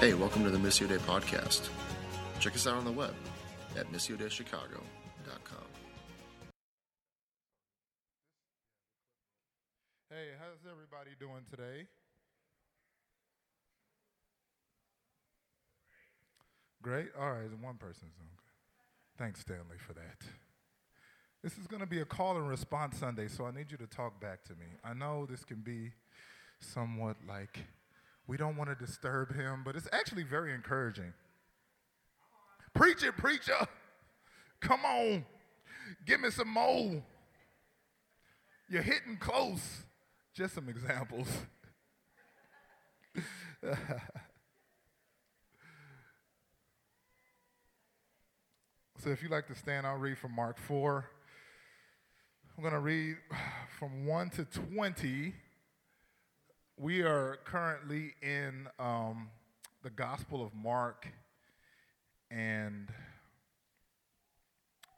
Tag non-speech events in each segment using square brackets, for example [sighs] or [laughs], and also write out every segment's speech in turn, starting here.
Hey, welcome to the Missio Dei podcast. Check us out on the web at missiodeichicago.com. Hey, how's everybody doing today? Great. All right, one person's good. Thanks, Stanley, for that. This is going to be a call and response Sunday, so I need you to talk back to me. I know this can be somewhat like we don't want to disturb him, but it's actually very encouraging. Preach it, preacher. Come on. Give me some more. You're hitting close. Just some examples. [laughs] so if you'd like to stand, I'll read from Mark 4. I'm going to read from 1 to 20. We are currently in um, the Gospel of Mark, and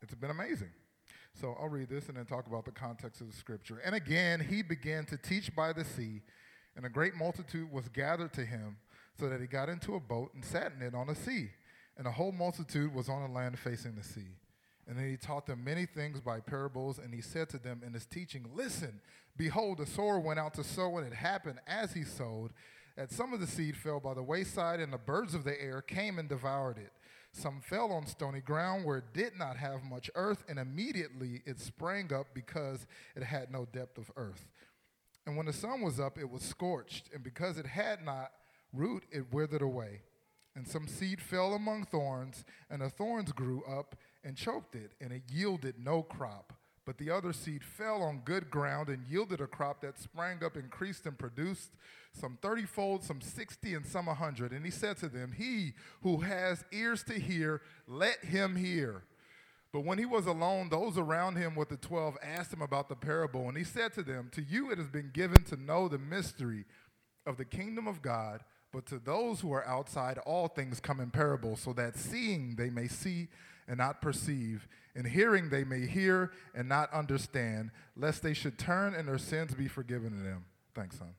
it's been amazing. So I'll read this and then talk about the context of the scripture. And again, he began to teach by the sea, and a great multitude was gathered to him, so that he got into a boat and sat in it on the sea. And a whole multitude was on the land facing the sea. And then he taught them many things by parables, and he said to them in his teaching, Listen, behold, a sower went out to sow, and it happened as he sowed that some of the seed fell by the wayside, and the birds of the air came and devoured it. Some fell on stony ground where it did not have much earth, and immediately it sprang up because it had no depth of earth. And when the sun was up, it was scorched, and because it had not root, it withered away. And some seed fell among thorns, and the thorns grew up and choked it, and it yielded no crop. But the other seed fell on good ground and yielded a crop that sprang up, increased, and produced some thirtyfold, some sixty, and some a hundred. And he said to them, He who has ears to hear, let him hear. But when he was alone, those around him with the twelve asked him about the parable. And he said to them, To you it has been given to know the mystery of the kingdom of God, but to those who are outside, all things come in parables, so that seeing they may see and not perceive, and hearing they may hear and not understand, lest they should turn and their sins be forgiven to them. Thanks, son.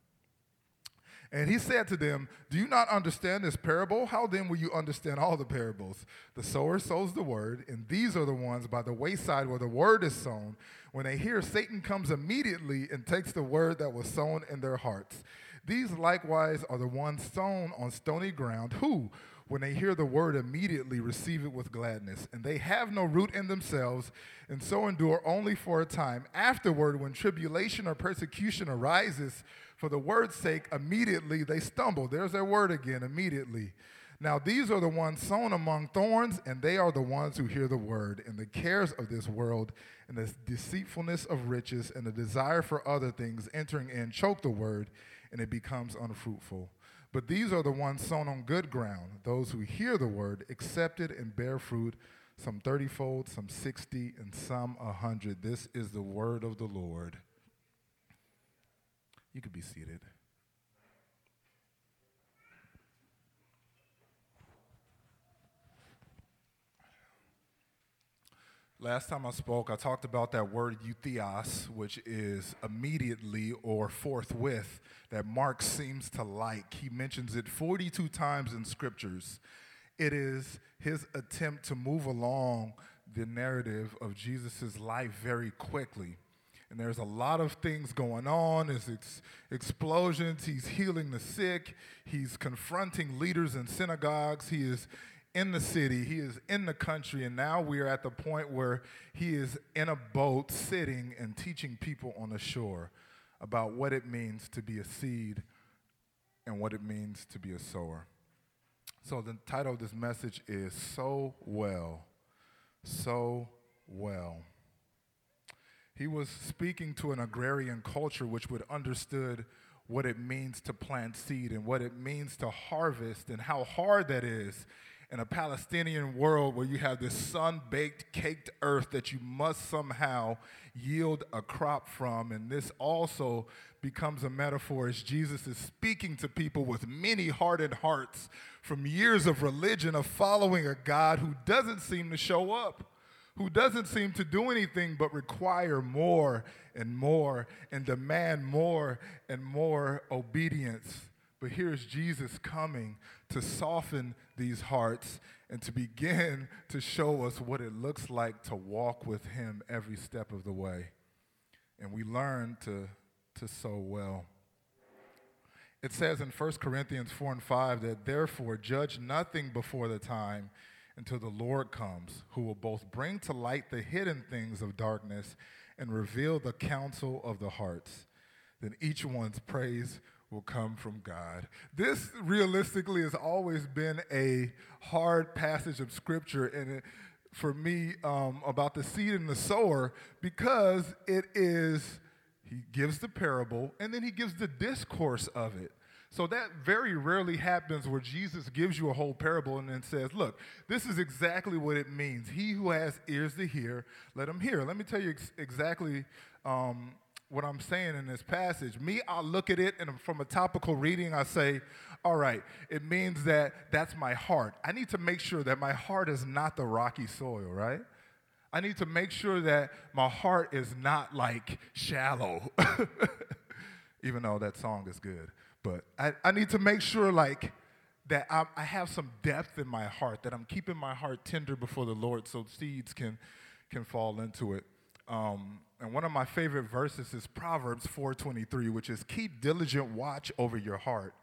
And he said to them, Do you not understand this parable? How then will you understand all the parables? The sower sows the word, and these are the ones by the wayside where the word is sown. When they hear, Satan comes immediately and takes the word that was sown in their hearts. These likewise are the ones sown on stony ground, who, when they hear the word, immediately receive it with gladness. And they have no root in themselves, and so endure only for a time. Afterward, when tribulation or persecution arises, for the word's sake, immediately they stumble. There's that word again, immediately. Now, these are the ones sown among thorns, and they are the ones who hear the word, and the cares of this world, and the deceitfulness of riches, and the desire for other things entering in choke the word, and it becomes unfruitful. But these are the ones sown on good ground, those who hear the word, accept it, and bear fruit, some thirtyfold, some sixty, and some a hundred. This is the word of the Lord. You could be seated. Last time I spoke, I talked about that word eutheos, which is immediately or forthwith, that Mark seems to like. He mentions it 42 times in scriptures. It is his attempt to move along the narrative of Jesus' life very quickly and there's a lot of things going on. There's ex- explosions. He's healing the sick. He's confronting leaders in synagogues. He is in the city. He is in the country. And now we are at the point where he is in a boat sitting and teaching people on the shore about what it means to be a seed and what it means to be a sower. So the title of this message is Sow Well. Sow Well. He was speaking to an agrarian culture which would understood what it means to plant seed and what it means to harvest and how hard that is in a Palestinian world where you have this sun baked, caked earth that you must somehow yield a crop from. And this also becomes a metaphor as Jesus is speaking to people with many hardened hearts from years of religion of following a God who doesn't seem to show up who doesn't seem to do anything but require more and more and demand more and more obedience. But here's Jesus coming to soften these hearts and to begin to show us what it looks like to walk with Him every step of the way. And we learn to, to sow well. It says in 1 Corinthians 4 and 5 that therefore judge nothing before the time until the Lord comes, who will both bring to light the hidden things of darkness and reveal the counsel of the hearts. Then each one's praise will come from God. This realistically has always been a hard passage of scripture and it, for me um, about the seed and the sower because it is, he gives the parable and then he gives the discourse of it. So that very rarely happens where Jesus gives you a whole parable and then says, Look, this is exactly what it means. He who has ears to hear, let him hear. Let me tell you ex- exactly um, what I'm saying in this passage. Me, I look at it and from a topical reading, I say, all right, it means that that's my heart. I need to make sure that my heart is not the rocky soil, right? I need to make sure that my heart is not like shallow, [laughs] even though that song is good. But I, I need to make sure like that I, I have some depth in my heart, that I'm keeping my heart tender before the Lord so seeds can, can fall into it. Um, and one of my favorite verses is Proverbs 4:23, which is keep diligent watch over your heart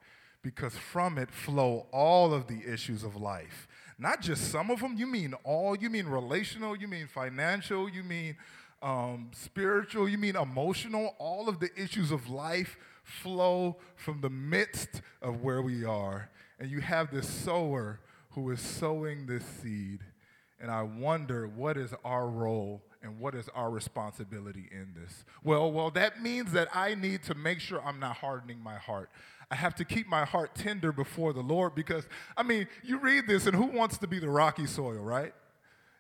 because from it flow all of the issues of life. Not just some of them, you mean all, you mean relational, you mean financial, you mean um, spiritual, you mean emotional. All of the issues of life flow from the midst of where we are. And you have this sower who is sowing this seed. And I wonder what is our role and what is our responsibility in this? Well, well, that means that I need to make sure I'm not hardening my heart. I have to keep my heart tender before the Lord because, I mean, you read this, and who wants to be the rocky soil, right?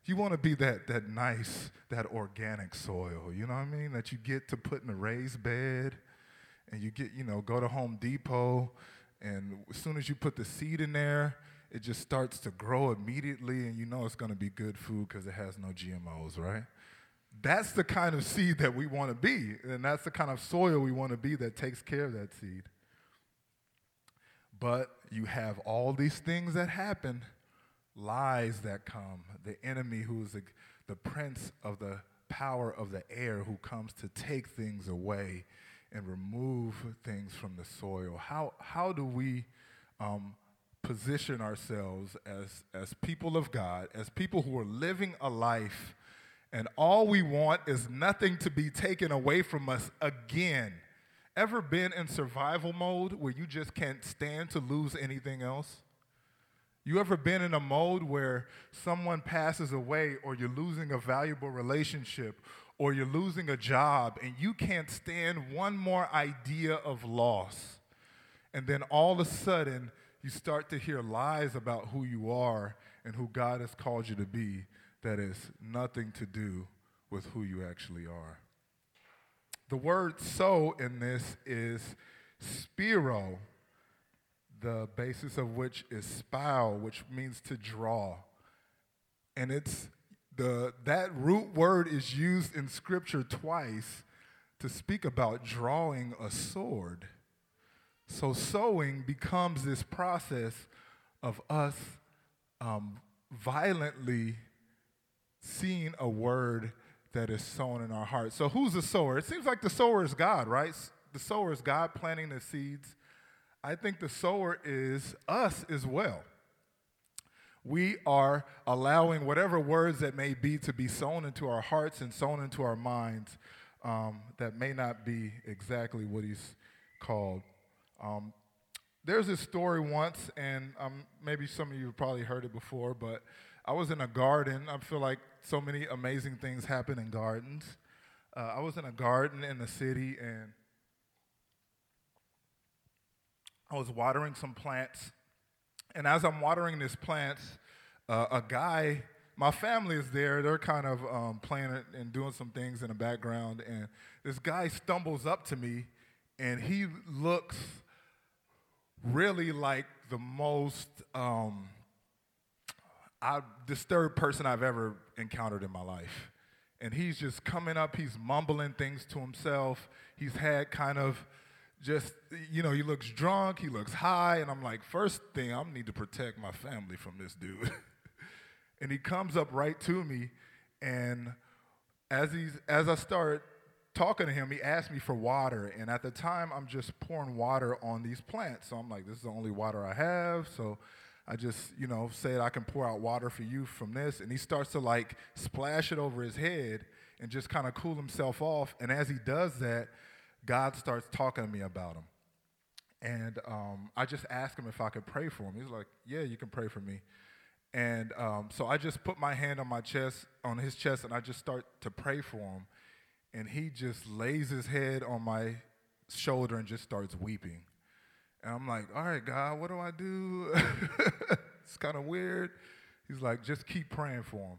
You want to be that, that nice, that organic soil, you know what I mean? That you get to put in a raised bed and you get, you know, go to Home Depot, and as soon as you put the seed in there, it just starts to grow immediately, and you know it's going to be good food because it has no GMOs, right? That's the kind of seed that we want to be, and that's the kind of soil we want to be that takes care of that seed. But you have all these things that happen, lies that come, the enemy who is the, the prince of the power of the air who comes to take things away and remove things from the soil. How, how do we um, position ourselves as, as people of God, as people who are living a life, and all we want is nothing to be taken away from us again? Ever been in survival mode where you just can't stand to lose anything else? You ever been in a mode where someone passes away or you're losing a valuable relationship or you're losing a job and you can't stand one more idea of loss. And then all of a sudden, you start to hear lies about who you are and who God has called you to be that is nothing to do with who you actually are. The word sow in this is spiro, the basis of which is spow, which means to draw. And it's the, that root word is used in Scripture twice to speak about drawing a sword. So, sowing becomes this process of us um, violently seeing a word that is sown in our hearts. So, who's the sower? It seems like the sower is God, right? The sower is God planting the seeds. I think the sower is us as well we are allowing whatever words that may be to be sown into our hearts and sown into our minds um, that may not be exactly what he's called. Um, there's this story once, and um, maybe some of you have probably heard it before, but I was in a garden. I feel like so many amazing things happen in gardens. Uh, I was in a garden in the city, and I was watering some plants and as I'm watering these plants, uh, a guy, my family is there. They're kind of um, playing and doing some things in the background. And this guy stumbles up to me, and he looks really like the most um, disturbed person I've ever encountered in my life. And he's just coming up, he's mumbling things to himself. He's had kind of just, you know, he looks drunk, he looks high, and I'm like, first thing, I need to protect my family from this dude. [laughs] and he comes up right to me, and as he's as I start talking to him, he asked me for water, and at the time, I'm just pouring water on these plants. So I'm like, this is the only water I have, so I just, you know, said I can pour out water for you from this, and he starts to like splash it over his head and just kind of cool himself off. And as he does that, God starts talking to me about him. And um, I just asked him if I could pray for him. He's like, Yeah, you can pray for me. And um, so I just put my hand on my chest, on his chest, and I just start to pray for him. And he just lays his head on my shoulder and just starts weeping. And I'm like, All right, God, what do I do? [laughs] it's kind of weird. He's like, Just keep praying for him.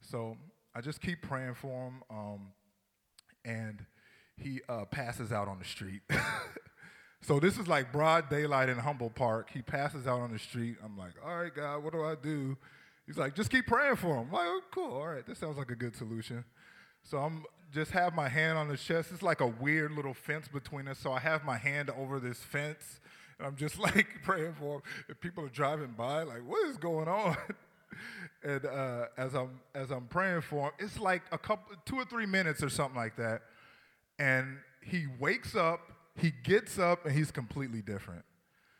So I just keep praying for him. Um, and he uh, passes out on the street. [laughs] so this is like broad daylight in Humboldt Park. He passes out on the street. I'm like, all right, God, what do I do? He's like, just keep praying for him. I'm like, oh, cool. All right, this sounds like a good solution. So I'm just have my hand on his chest. It's like a weird little fence between us. So I have my hand over this fence. And I'm just [laughs] like praying for him. If people are driving by, like, what is going on? [laughs] and uh, as I'm as I'm praying for him, it's like a couple, two or three minutes or something like that and he wakes up, he gets up, and he's completely different.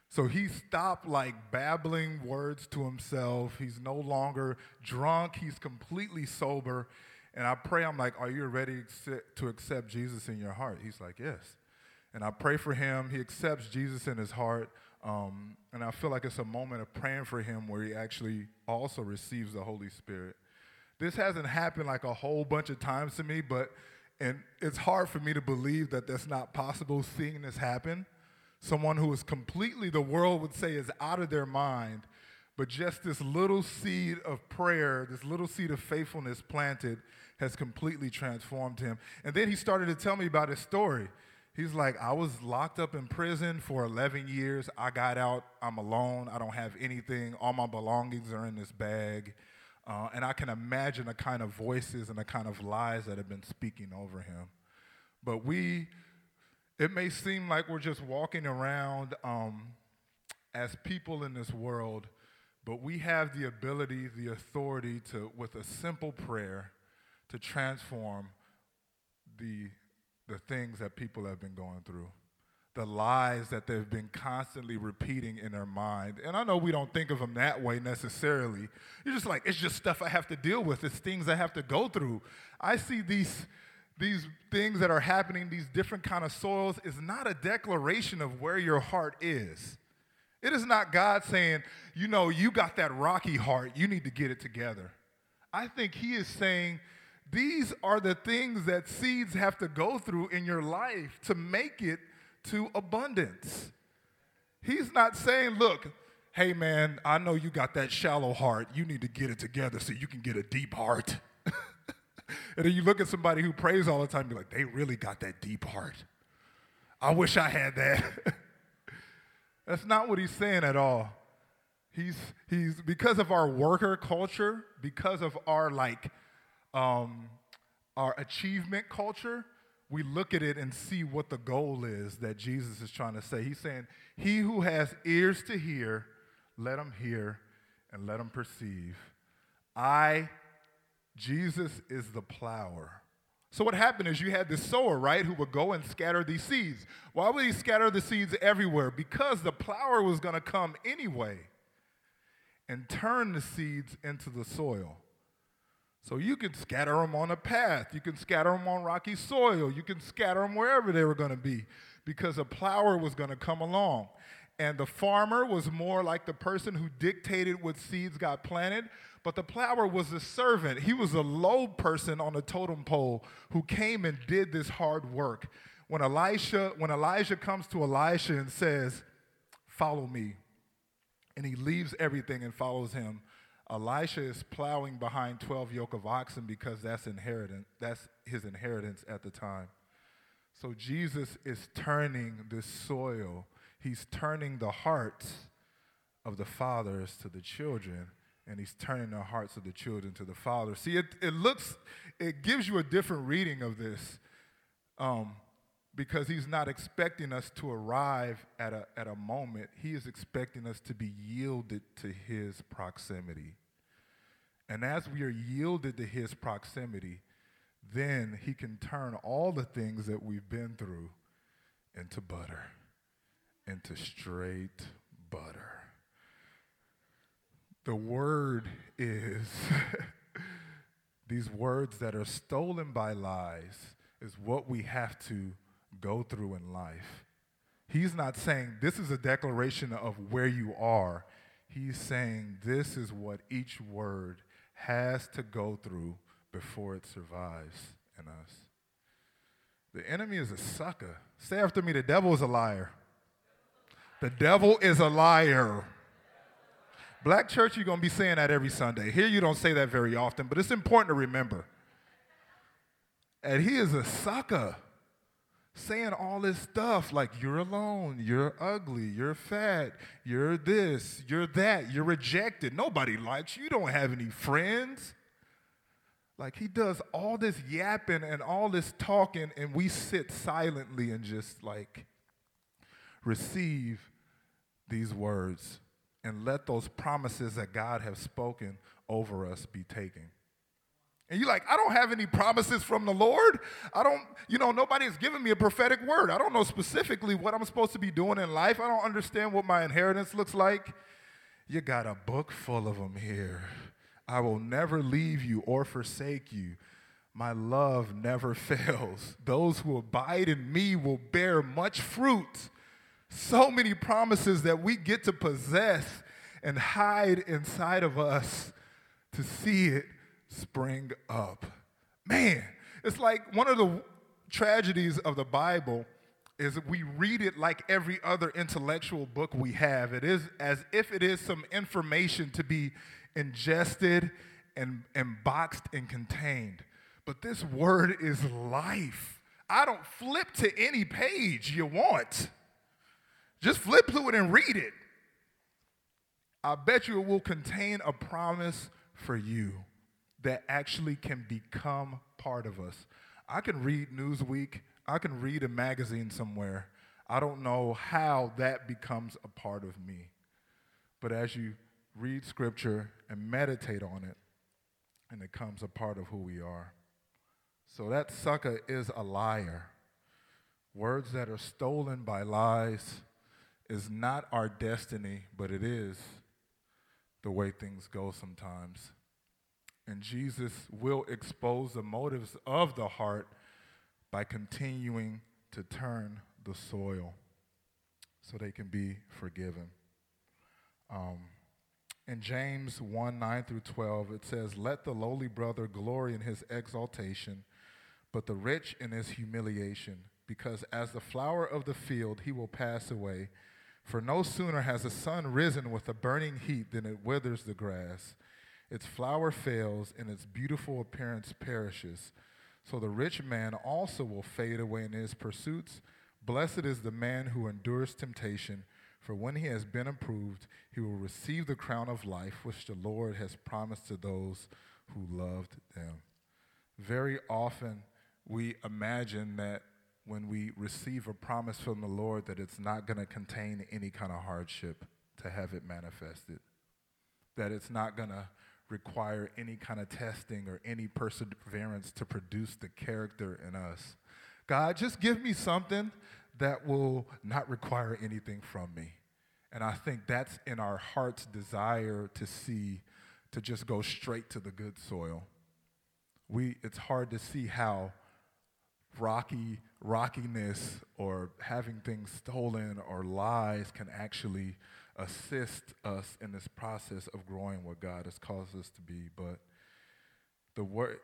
So he stopped like babbling words to himself. He's no longer drunk, he's completely sober. And I pray, I'm like, Are you ready to accept Jesus in your heart? He's like, Yes. And I pray for him. He accepts Jesus in his heart. Um, and I feel like it's a moment of praying for him where he actually also receives the Holy Spirit. This hasn't happened like a whole bunch of times to me, but and it's hard for me to believe that that's not possible seeing this happen. Someone who is completely, the world would say, is out of their mind, but just this little seed of prayer, this little seed of faithfulness planted, has completely transformed him. And then he started to tell me about his story. He's like, I was locked up in prison for 11 years. I got out. I'm alone. I don't have anything. All my belongings are in this bag. Uh, and I can imagine the kind of voices and the kind of lies that have been speaking over him. But we, it may seem like we're just walking around um, as people in this world, but we have the ability, the authority to, with a simple prayer, to transform the, the things that people have been going through the lies that they've been constantly repeating in their mind. And I know we don't think of them that way necessarily. You're just like, it's just stuff I have to deal with, it's things I have to go through. I see these, these things that are happening, these different kind of soils, is not a declaration of where your heart is. It is not God saying, you know, you got that rocky heart, you need to get it together. I think He is saying, these are the things that seeds have to go through in your life to make it to abundance. He's not saying, look, hey man, I know you got that shallow heart. You need to get it together so you can get a deep heart. [laughs] and then you look at somebody who prays all the time, you're like, they really got that deep heart. I wish I had that. [laughs] That's not what he's saying at all. He's, he's because of our worker culture, because of our like um, our achievement culture, we look at it and see what the goal is that Jesus is trying to say. He's saying, He who has ears to hear, let him hear and let him perceive. I, Jesus, is the plower. So, what happened is you had this sower, right, who would go and scatter these seeds. Why would he scatter the seeds everywhere? Because the plower was going to come anyway and turn the seeds into the soil. So you can scatter them on a path. You can scatter them on rocky soil. You can scatter them wherever they were going to be because a plower was going to come along. And the farmer was more like the person who dictated what seeds got planted, but the plower was a servant. He was a low person on a totem pole who came and did this hard work. When Elisha, when Elijah comes to Elisha and says, Follow me, and he leaves everything and follows him, Elisha is plowing behind 12 yoke of oxen because that's inheritance. That's his inheritance at the time. So Jesus is turning the soil. He's turning the hearts of the fathers to the children, and he's turning the hearts of the children to the fathers. See, it, it looks, it gives you a different reading of this. Um, because he's not expecting us to arrive at a, at a moment. He is expecting us to be yielded to his proximity. And as we are yielded to his proximity, then he can turn all the things that we've been through into butter, into straight butter. The word is [laughs] these words that are stolen by lies is what we have to go through in life. He's not saying this is a declaration of where you are. He's saying this is what each word has to go through before it survives in us. The enemy is a sucker. Say after me the devil is a liar. The devil is a liar. Black church, you're going to be saying that every Sunday. Here, you don't say that very often, but it's important to remember. And he is a sucker saying all this stuff like you're alone, you're ugly, you're fat, you're this, you're that, you're rejected. Nobody likes you, you don't have any friends. Like he does all this yapping and all this talking, and we sit silently and just like receive these words and let those promises that God has spoken over us be taken. And you're like, I don't have any promises from the Lord. I don't, you know, nobody has given me a prophetic word. I don't know specifically what I'm supposed to be doing in life. I don't understand what my inheritance looks like. You got a book full of them here. I will never leave you or forsake you. My love never [laughs] fails. Those who abide in me will bear much fruit. So many promises that we get to possess and hide inside of us to see it spring up. Man, it's like one of the tragedies of the Bible is we read it like every other intellectual book we have. It is as if it is some information to be ingested and, and boxed and contained. But this word is life. I don't flip to any page you want. Just flip to it and read it. I bet you it will contain a promise for you that actually can become part of us. I can read Newsweek, I can read a magazine somewhere. I don't know how that becomes a part of me. But as you read scripture and meditate on it, and it becomes a part of who we are. So that sucker is a liar. Words that are stolen by lies is not our destiny, but it is the way things go sometimes. And Jesus will expose the motives of the heart by continuing to turn the soil so they can be forgiven. Um, in James 1 9 through 12, it says, Let the lowly brother glory in his exaltation, but the rich in his humiliation, because as the flower of the field he will pass away. For no sooner has the sun risen with a burning heat than it withers the grass. Its flower fails, and its beautiful appearance perishes. So the rich man also will fade away in his pursuits. Blessed is the man who endures temptation, for when he has been approved, he will receive the crown of life which the Lord has promised to those who loved them. Very often, we imagine that when we receive a promise from the Lord that it's not going to contain any kind of hardship to have it manifested, that it's not going to require any kind of testing or any perseverance to produce the character in us. God, just give me something that will not require anything from me. And I think that's in our heart's desire to see, to just go straight to the good soil. We, it's hard to see how rocky rockiness or having things stolen or lies can actually assist us in this process of growing what God has caused us to be. But the word,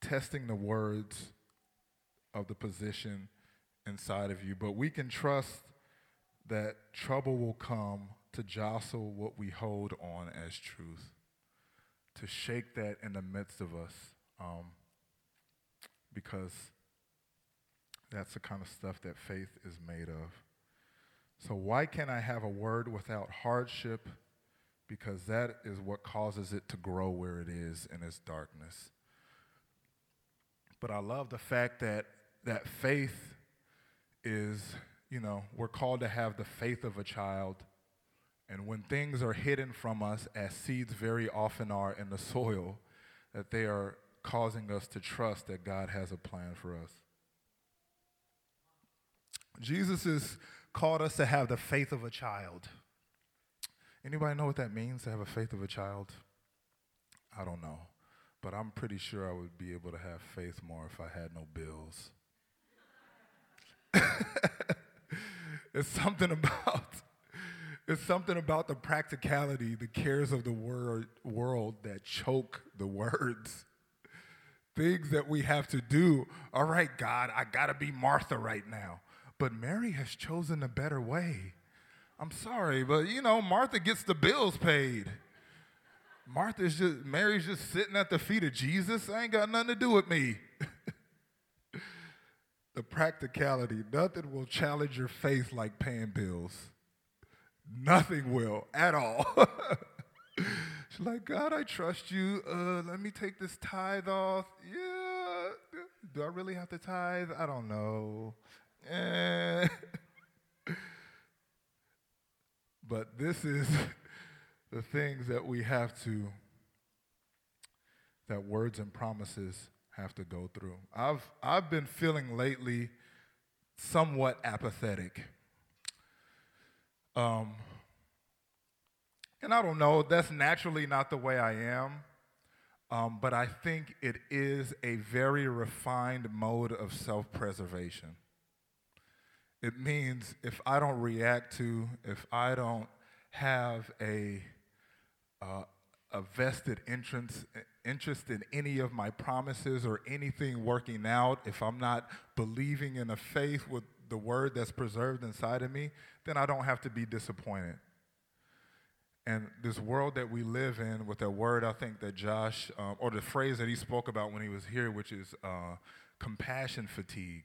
testing the words of the position inside of you, but we can trust that trouble will come to jostle what we hold on as truth, to shake that in the midst of us. Um, because that's the kind of stuff that faith is made of. So, why can't I have a word without hardship? Because that is what causes it to grow where it is in its darkness. But I love the fact that that faith is, you know, we're called to have the faith of a child. And when things are hidden from us, as seeds very often are in the [laughs] soil, that they are causing us to trust that God has a plan for us. Jesus has called us to have the faith of a child. Anybody know what that means to have a faith of a child? I don't know, but I'm pretty sure I would be able to have faith more if I had no bills. [laughs] it's something about it's something about the practicality, the cares of the wor- world that choke the words. Things that we have to do. All right, God, I got to be Martha right now. But Mary has chosen a better way. I'm sorry, but you know, Martha gets the bills paid. Martha's just, Mary's just sitting at the feet of Jesus. I ain't got nothing to do with me. [laughs] the practicality, nothing will challenge your faith like paying bills. Nothing will at all. [laughs] She's like, God, I trust you. Uh, let me take this tithe off. Yeah. Do I really have to tithe? I don't know. [laughs] But this is [laughs] the things that we have to, that words and promises have to go through. I've, I've been feeling lately somewhat apathetic. Um, and I don't know, that's naturally not the way I am. Um, but I think it is a very refined mode of self preservation. It means if I don't react to, if I don't have a, uh, a vested interest, interest in any of my promises or anything working out, if I'm not believing in a faith with the word that's preserved inside of me, then I don't have to be disappointed. And this world that we live in, with that word, I think that Josh, um, or the phrase that he spoke about when he was here, which is uh, compassion fatigue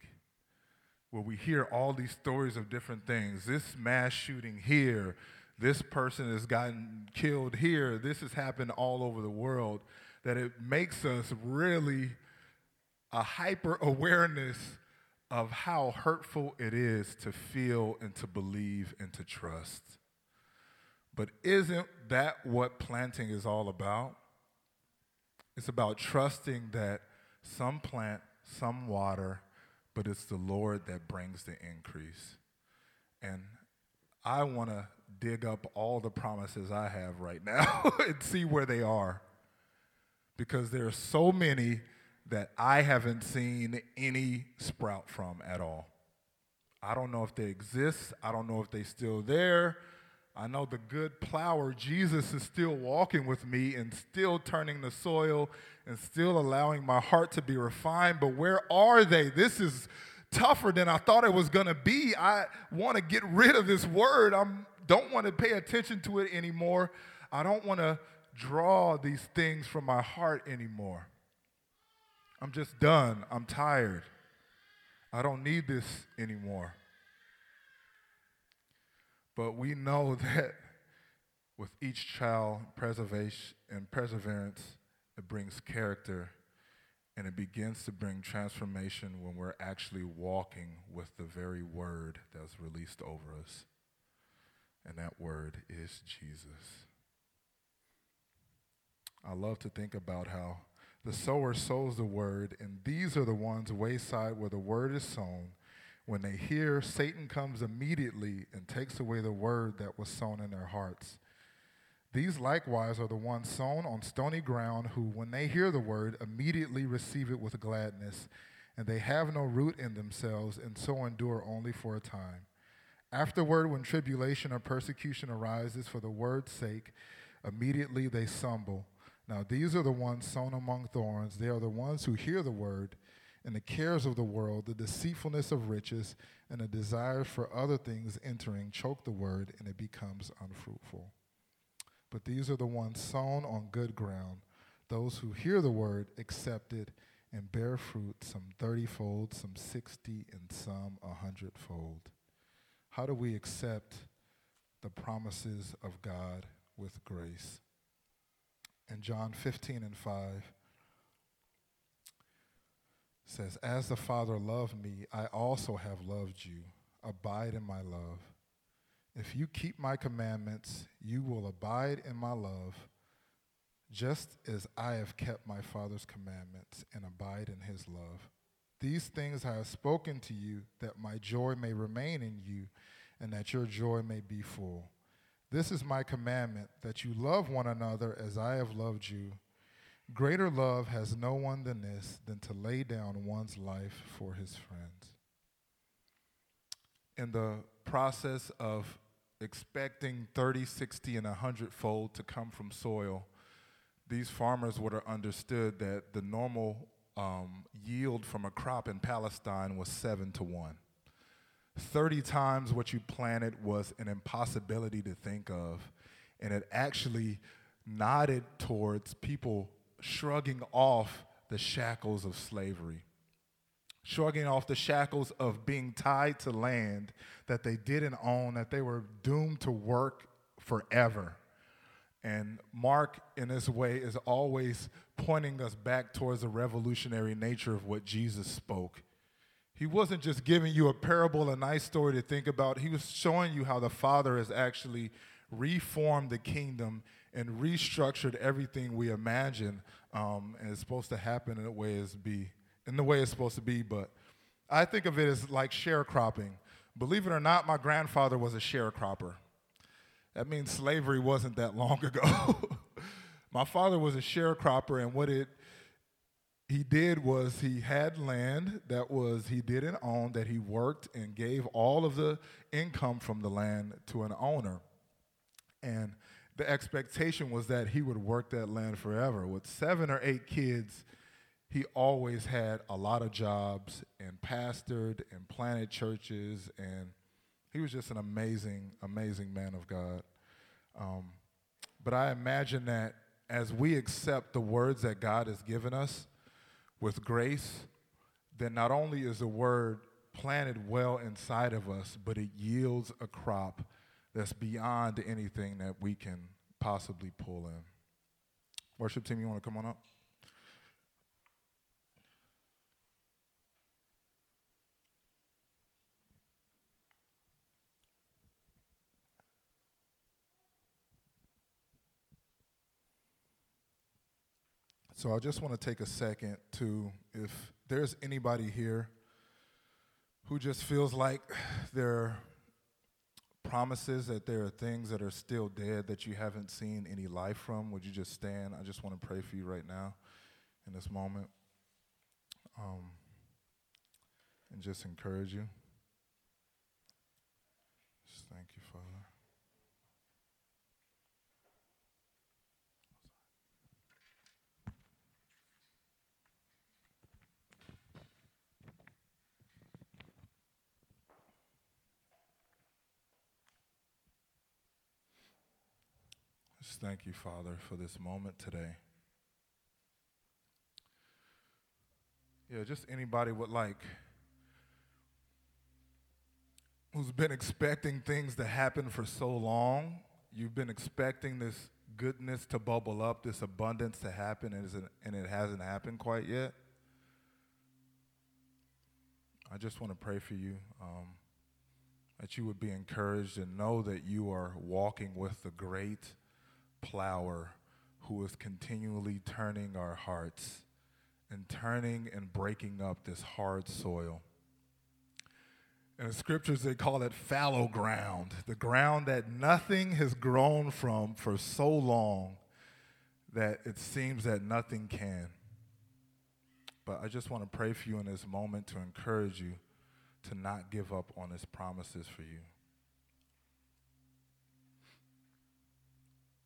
where we hear all these stories of different things. This mass shooting here, this person has gotten killed here, this has happened all over the world, that it makes us really a hyper awareness of how hurtful it is to feel and to believe and to trust. But isn't that what planting is all about? It's about trusting that some plant, some water, but it's the Lord that brings the increase. And I want to dig up all the promises I have right now [laughs] and see where they are. Because there are so many that I haven't seen any sprout from at all. I don't know if they exist. I don't know if they're still there. I know the good plower, Jesus, is still walking with me and still turning the soil and still allowing my heart to be refined. But where are they? This is tougher than I thought it was going to be. I want to get rid of this word. I don't want to pay attention to it anymore. I don't want to draw these things from my heart anymore. I'm just done. I'm tired. I don't need this anymore. But we know [laughs] that with each child, preservation and perseverance, it brings character and it begins to bring transformation when we're actually walking with the very word that's released over us. And that word is Jesus. I love to think about how the sower sows the word, and these are the ones wayside where the word is sown when they hear, Satan comes immediately and takes away the word that was sown in their hearts. These likewise are the ones sown on stony ground, who, when they hear the word, immediately receive it with gladness, and they have no root in themselves, and so endure only for a time. Afterward, when tribulation or persecution arises for the word's sake, immediately they stumble. Now, these are the ones sown among thorns. They are the ones who hear the word and the cares of the world, the deceitfulness of riches, and the desire for other things entering choke the word, and it becomes unfruitful. But these are the ones sown on good ground, those who hear the word, accept it, and bear fruit, some thirtyfold, some sixty, and some a hundredfold. How do we accept the promises of God with grace? In John 15 and 5, says, As the Father loved me, I also have loved you. Abide in my love. If you keep my commandments, you will abide in my love, just as I have kept my Father's commandments and abide in his love. These things I have spoken to you, that my joy may remain in you, and that your joy may be full. This is my commandment, that you love one another as I have loved you. Greater love has no one than this, than to lay down one's life for his friends. In the process of expecting 30, 60, and 100 fold to come from soil, these farmers would have understood that the normal um, yield from a crop in Palestine was seven to one. 30 times what you planted was an impossibility to think of, and it actually nodded towards people shrugging off the shackles of slavery, shrugging off the shackles of being tied to land that they didn't own, that they were doomed to work forever. And Mark, in this way, is always pointing us back towards the revolutionary nature of what Jesus spoke. He wasn't just giving you a parable, a nice story to think about. He was showing you how the Father has actually reformed the kingdom and restructured everything we imagine um, and it's supposed to happen in the way it's be in the way it's supposed to be. But I think of it as like sharecropping. Believe it or not, my grandfather was a sharecropper. That means slavery wasn't that long [laughs] ago. my father was a sharecropper, and what it he did was he had land that was he didn't own that he worked and gave all of the income from the land to an owner and the expectation was that he would work that land forever. With seven or eight kids, he always had a lot of jobs and pastored and planted churches, and he was just an amazing, amazing man of God. Um, but I imagine that as we accept the words that God has given us with grace, then not only is the word planted well inside of us, but it yields a crop that's beyond anything that we can possibly pull in. Worship team, you want to come on up? So I just want to take a second to, if there's anybody here who just feels like [sighs] they're promises that there are things that are still dead that you haven't seen any life from, would you just stand? I just want to pray for you right now in this moment um, and just encourage you. Just thank you, Father. Just thank you, Father, for this moment today. Yeah, just anybody would like who's been expecting things to happen for so long. You've been expecting this goodness to bubble up, this abundance to happen, and it hasn't happened quite yet. I just want to pray for you um, that you would be encouraged and know that you are walking with the great plower who is continually turning our hearts and turning and breaking up this hard soil. In the scriptures, they call it fallow ground, the ground that nothing has grown from for so long that it seems that nothing can. But I just want to pray for you in this moment to encourage you to not give up on his promises for you.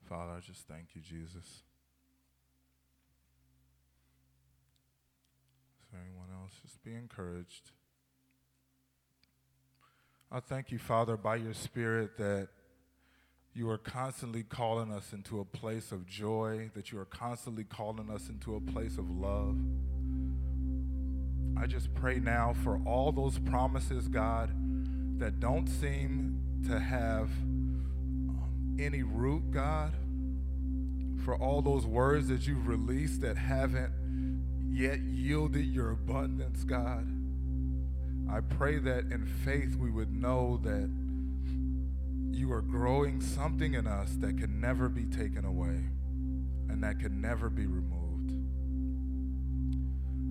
Father, I just thank you, Jesus. Is there anyone else? Just be encouraged. I thank you, Father, by your Spirit that you are constantly calling us into a place of joy, that you are constantly calling us into a place of love. I just pray now for all those promises, God, that don't seem to have any root, God, for all those words that you've released that haven't yet yielded your abundance, God. I pray that in faith we would know that you are growing something in us that can never be taken away and that can never be removed.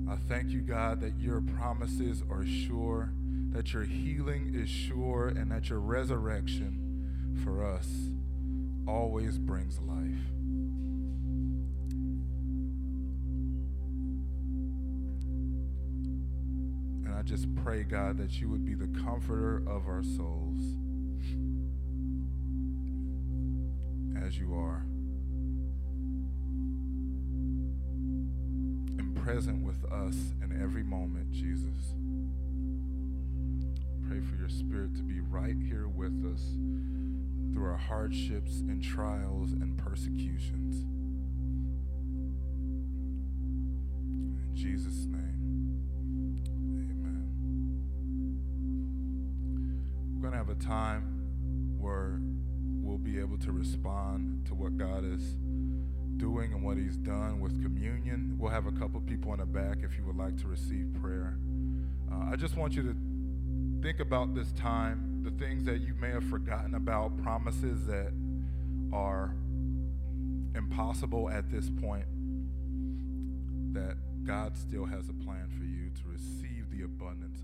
I thank you, God, that your promises are sure, that your healing is sure, and that your resurrection for us always brings life. And I just pray, God, that you would be the comforter of our souls as you are. And present with us in every moment, Jesus. Pray for your spirit to be right here with us through our hardships and trials and persecutions. In Jesus' name, amen. We're going to have a time where we'll be able to respond to what God is doing and what He's done with communion. We'll have a couple people in the back if you would like to receive prayer. Uh, I just want you to think about this time, the things that you may have forgotten about, promises that are impossible at this point, that God still has a plan for you to receive the abundance.